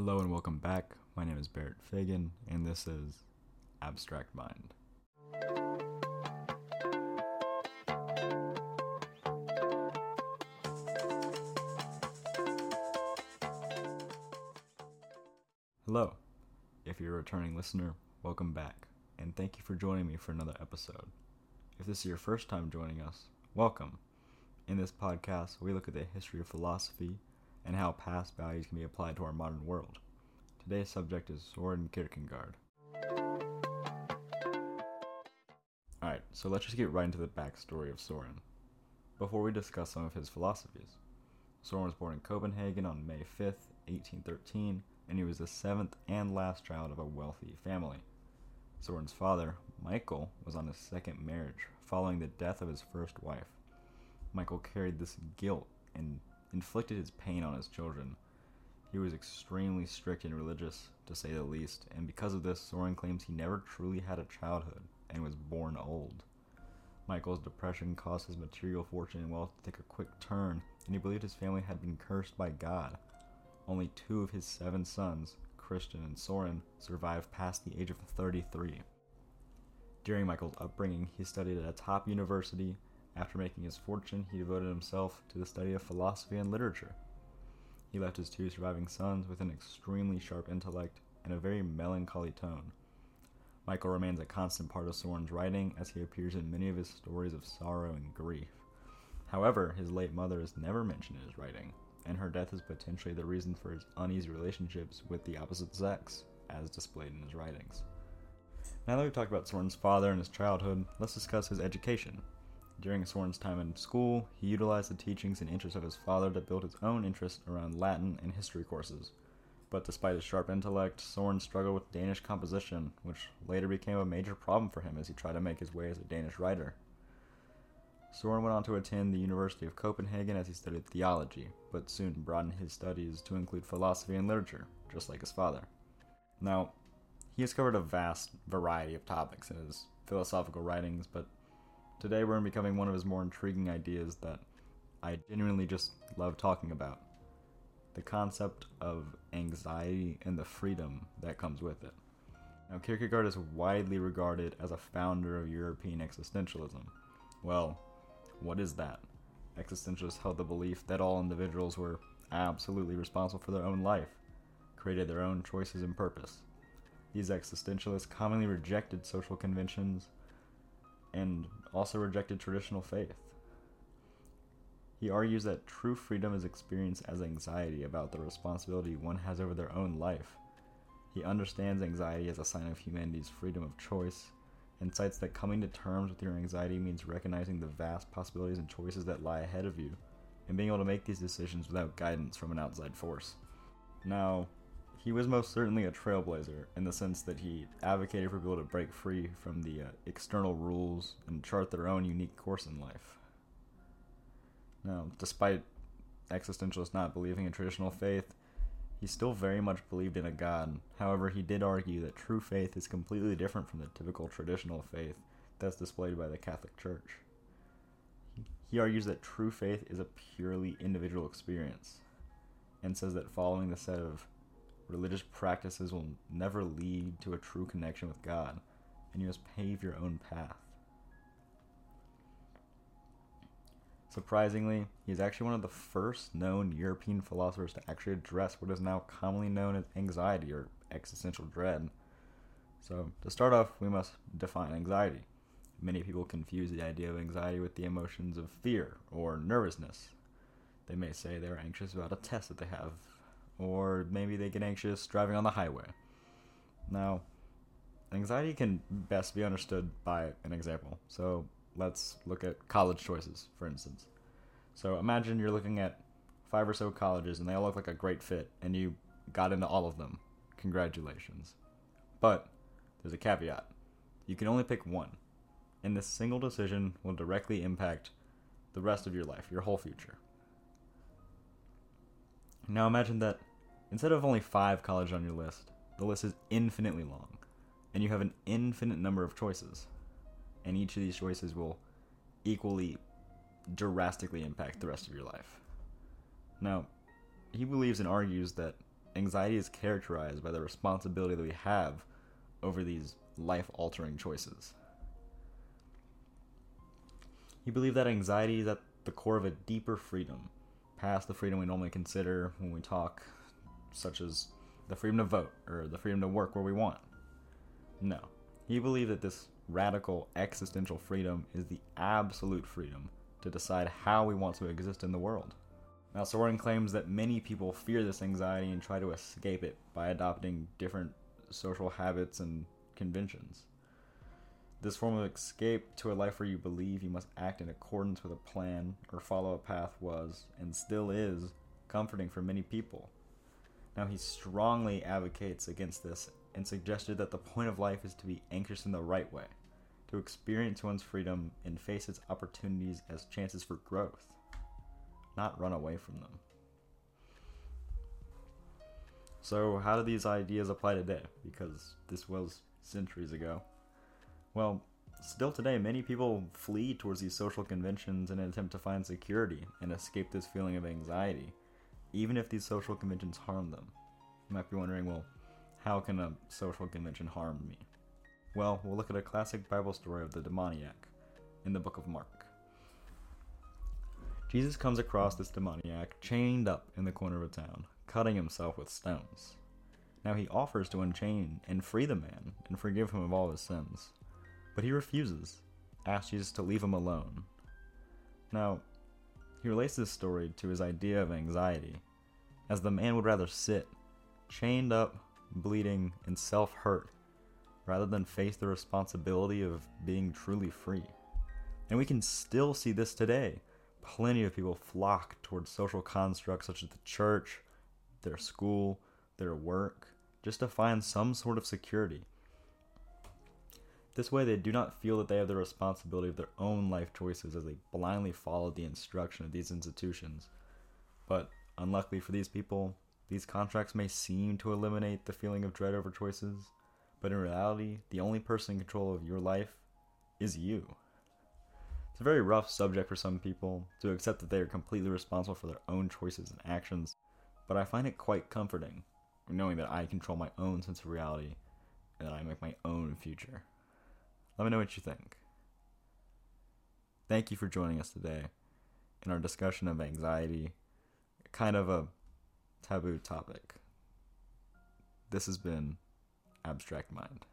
Hello and welcome back. My name is Barrett Fagan, and this is Abstract Mind. Hello. If you're a returning listener, welcome back, and thank you for joining me for another episode. If this is your first time joining us, welcome. In this podcast, we look at the history of philosophy and how past values can be applied to our modern world. Today's subject is Soren Kierkegaard. Alright, so let's just get right into the backstory of Soren. Before we discuss some of his philosophies, Soren was born in Copenhagen on May 5th, 1813, and he was the seventh and last child of a wealthy family. Soren's father, Michael, was on his second marriage following the death of his first wife. Michael carried this guilt and inflicted his pain on his children. He was extremely strict and religious, to say the least, and because of this, Soren claims he never truly had a childhood and was born old. Michael's depression caused his material fortune and wealth to take a quick turn, and he believed his family had been cursed by God. Only two of his seven sons, Christian and Soren, survived past the age of 33. During Michael's upbringing, he studied at a top university. After making his fortune, he devoted himself to the study of philosophy and literature. He left his two surviving sons with an extremely sharp intellect and a very melancholy tone. Michael remains a constant part of Soren's writing as he appears in many of his stories of sorrow and grief. However, his late mother is never mentioned in his writing, and her death is potentially the reason for his uneasy relationships with the opposite sex, as displayed in his writings. Now that we've talked about Soren's father and his childhood, let's discuss his education. During Soren's time in school, he utilized the teachings and interests of his father to build his own interest around Latin and history courses. But despite his sharp intellect, Soren struggled with Danish composition, which later became a major problem for him as he tried to make his way as a Danish writer. Soren went on to attend the University of Copenhagen as he studied theology, but soon broadened his studies to include philosophy and literature, just like his father. Now, he has covered a vast variety of topics in his philosophical writings, but today we're in becoming one of his more intriguing ideas that I genuinely just love talking about the concept of anxiety and the freedom that comes with it. Now, Kierkegaard is widely regarded as a founder of European existentialism. Well, what is that? Existentialists held the belief that all individuals were absolutely responsible for their own life, created their own choices and purpose. These existentialists commonly rejected social conventions and also rejected traditional faith. He argues that true freedom is experienced as anxiety about the responsibility one has over their own life. He understands anxiety as a sign of humanity's freedom of choice and cites that coming to terms with your anxiety means recognizing the vast possibilities and choices that lie ahead of you and being able to make these decisions without guidance from an outside force. Now, he was most certainly a trailblazer in the sense that he advocated for people to break free from the uh, external rules and chart their own unique course in life. Now, despite existentialists not believing in traditional faith, he still very much believed in a God. However, he did argue that true faith is completely different from the typical traditional faith that's displayed by the Catholic Church. He argues that true faith is a purely individual experience and says that following the set of religious practices will never lead to a true connection with God, and you must pave your own path. Surprisingly, he is actually one of the first known European philosophers to actually address what is now commonly known as anxiety or existential dread. So, to start off, we must define anxiety. Many people confuse the idea of anxiety with the emotions of fear or nervousness. They may say they're anxious about a test that they have, or maybe they get anxious driving on the highway. Now, anxiety can best be understood by an example. So, let's look at college choices, for instance. So imagine you're looking at five or so colleges and they all look like a great fit, and you got into all of them. Congratulations. But there's a caveat you can only pick one, and this single decision will directly impact the rest of your life, your whole future. Now imagine that instead of only five colleges on your list, the list is infinitely long, and you have an infinite number of choices and each of these choices will equally drastically impact the rest of your life. Now, he believes and argues that anxiety is characterized by the responsibility that we have over these life altering choices. He believed that anxiety is at the core of a deeper freedom, past the freedom we normally consider when we talk, such as the freedom to vote or the freedom to work where we want. No, he believed that this radical existential freedom is the absolute freedom to decide how we want to exist in the world. Now, Soren claims that many people fear this anxiety and try to escape it by adopting different social habits and conventions. This form of escape to a life where you believe you must act in accordance with a plan or follow a path was, and still is, comforting for many people. Now, he strongly advocates against this and suggested that the point of life is to be anxious in the right way, to experience one's freedom and face its opportunities as chances for growth not run away from them. So, how do these ideas apply today? Because this was centuries ago. Well, still today, many people flee towards these social conventions in an attempt to find security and escape this feeling of anxiety, even if these social conventions harm them. You might be wondering, well, how can a social convention harm me? Well, we'll look at a classic Bible story of the demoniac in the book of Mark. Jesus comes across this demoniac chained up in the corner of a town, cutting himself with stones. Now he offers to unchain and free the man and forgive him of all his sins. But he refuses, asks Jesus to leave him alone. Now, he relates this story to his idea of anxiety, as the man would rather sit, chained up, bleeding, and self hurt, rather than face the responsibility of being truly free. And we can still see this today plenty of people flock towards social constructs such as the church, their school, their work, just to find some sort of security. This way, they do not feel that they have the responsibility of their own life choices as they blindly follow the instruction of these institutions. But unluckily for these people, these contracts may seem to eliminate the feeling of dread over choices, but in reality, the only person in control of your life is you. It's a very rough subject for some people to accept that they are completely responsible for their own choices and actions, but I find it quite comforting knowing that I control my own sense of reality and that I make my own future. Let me know what you think. Thank you for joining us today in our discussion of anxiety, kind of a taboo topic. This has been Abstract Mind.